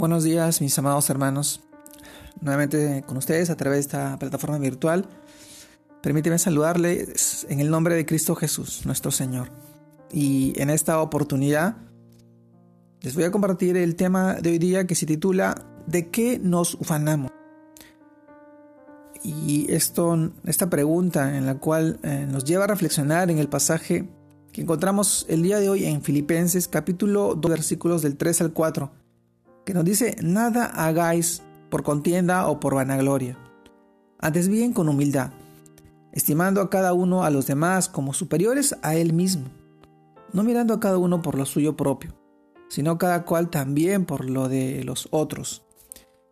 Buenos días, mis amados hermanos. Nuevamente con ustedes a través de esta plataforma virtual. Permíteme saludarles en el nombre de Cristo Jesús, nuestro Señor. Y en esta oportunidad les voy a compartir el tema de hoy día que se titula ¿De qué nos ufanamos? Y esto, esta pregunta en la cual eh, nos lleva a reflexionar en el pasaje que encontramos el día de hoy en Filipenses capítulo 2 versículos del 3 al 4 que nos dice, nada hagáis por contienda o por vanagloria, antes bien con humildad, estimando a cada uno a los demás como superiores a él mismo, no mirando a cada uno por lo suyo propio, sino cada cual también por lo de los otros.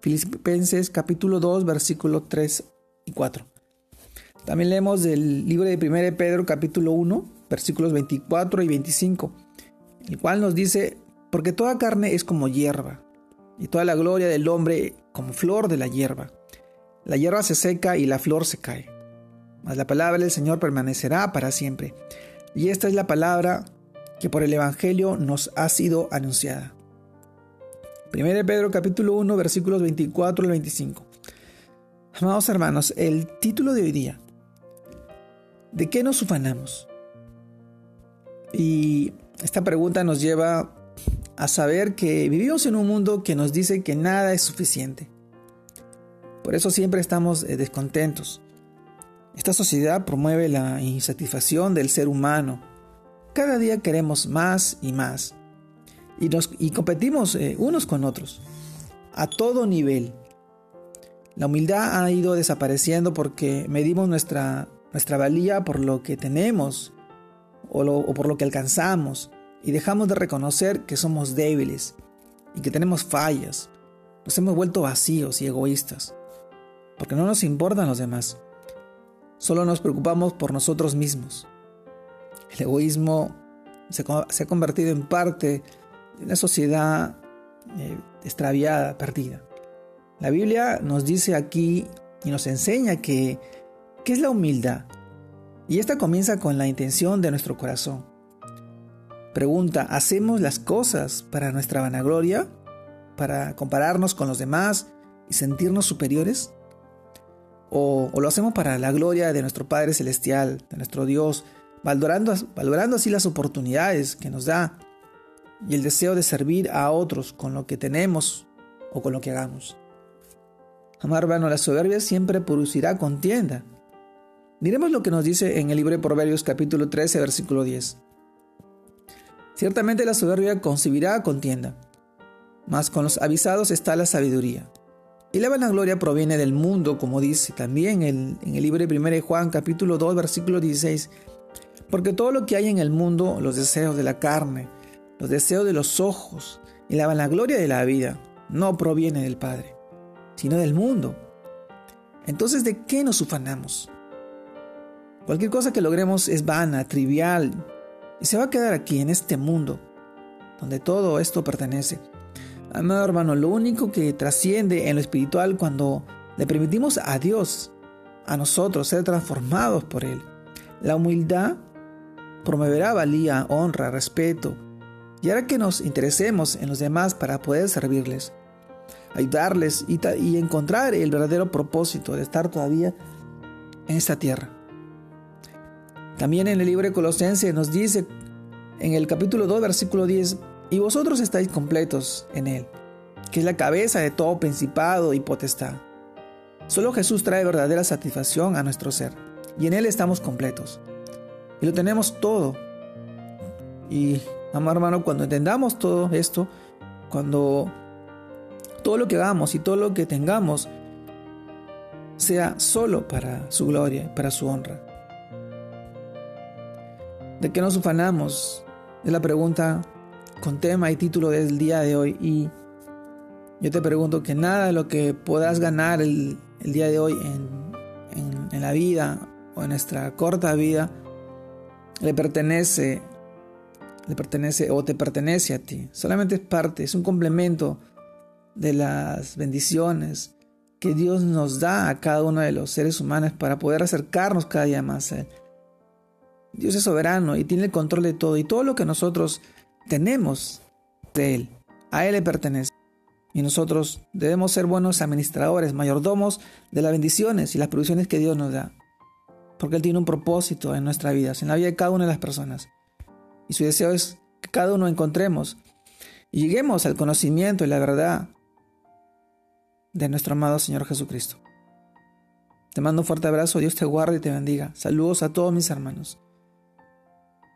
Filipenses capítulo 2 versículo 3 y 4. También leemos del libro de 1 Pedro capítulo 1 versículos 24 y 25, el cual nos dice, porque toda carne es como hierba, y toda la gloria del hombre como flor de la hierba. La hierba se seca y la flor se cae, mas la palabra del Señor permanecerá para siempre. Y esta es la palabra que por el Evangelio nos ha sido anunciada. 1 Pedro capítulo 1 versículos 24 al 25. Amados hermanos, el título de hoy día, ¿de qué nos ufanamos? Y esta pregunta nos lleva a saber que vivimos en un mundo que nos dice que nada es suficiente. Por eso siempre estamos eh, descontentos. Esta sociedad promueve la insatisfacción del ser humano. Cada día queremos más y más. Y, nos, competimos eh, unos con otros. A todo nivel. La humildad ha ido desapareciendo porque medimos nuestra, nuestra valía por lo que tenemos o por lo que alcanzamos y dejamos de reconocer que somos débiles y que tenemos fallas. Nos hemos vuelto vacíos y egoístas, porque no nos importan los demás. Solo nos preocupamos por nosotros mismos. El egoísmo se, ha convertido en parte de una sociedad eh, extraviada, perdida. La Biblia nos dice aquí y nos enseña que, ¿qué es la humildad? Y esta comienza con la intención de nuestro corazón. Pregunta, ¿hacemos las cosas para nuestra vanagloria? ¿Para compararnos con los demás y sentirnos superiores? ¿O, lo hacemos para la gloria de nuestro Padre Celestial, de nuestro Dios, valorando, valorando así las oportunidades que nos da y el deseo de servir a otros con lo que tenemos o con lo que hagamos? Amar hermano, la soberbia siempre producirá contienda. Miremos lo que nos dice en el libro de Proverbios capítulo 13, versículo 10. Ciertamente la soberbia concebirá contienda, mas con los avisados está la sabiduría. Y la vanagloria proviene del mundo, como dice también en el libro de 1 Juan capítulo 2 versículo 16, porque todo lo que hay en el mundo, los deseos de la carne, los deseos de los ojos y la vanagloria de la vida, no proviene del Padre, sino del mundo. Entonces, ¿de qué nos ufanamos? Cualquier cosa que logremos es vana, trivial, y se va a quedar aquí, en este mundo, donde todo esto pertenece. Amado hermano, lo único que trasciende en lo espiritual cuando le permitimos a Dios, a nosotros, ser transformados por Él. La humildad promoverá valía, honra, respeto, y hará que nos interesemos en los demás para poder servirles, ayudarles y, y encontrar el verdadero propósito de estar todavía en esta tierra. También en el libro de Colosenses nos dice en el capítulo 2, versículo 10, y vosotros estáis completos en Él, que es la cabeza de todo principado y potestad. Solo Jesús trae verdadera satisfacción a nuestro ser, y en Él estamos completos. Y lo tenemos todo. Y, amado hermano, cuando entendamos todo esto, cuando todo lo que hagamos y todo lo que tengamos sea solo para su gloria, para su honra. ¿De qué nos ufanamos? Es la pregunta con tema y título del día de hoy. Y yo te pregunto que nada de lo que puedas ganar el, día de hoy en, en la vida o en nuestra corta vida le pertenece, le pertenece o te pertenece a ti. Solamente es parte, es un complemento de las bendiciones que Dios nos da a cada uno de los seres humanos para poder acercarnos cada día más a Él. Dios es soberano y tiene el control de todo y todo lo que nosotros tenemos de Él, a Él le pertenece. Y nosotros debemos ser buenos administradores, mayordomos de las bendiciones y las provisiones que Dios nos da. Porque Él tiene un propósito en nuestra vida, en la vida de cada una de las personas. Y su deseo es que cada uno encontremos y lleguemos al conocimiento y la verdad de nuestro amado Señor Jesucristo. Te mando un fuerte abrazo, Dios te guarde y te bendiga. Saludos a todos mis hermanos.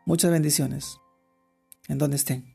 Muchas bendiciones en donde estén.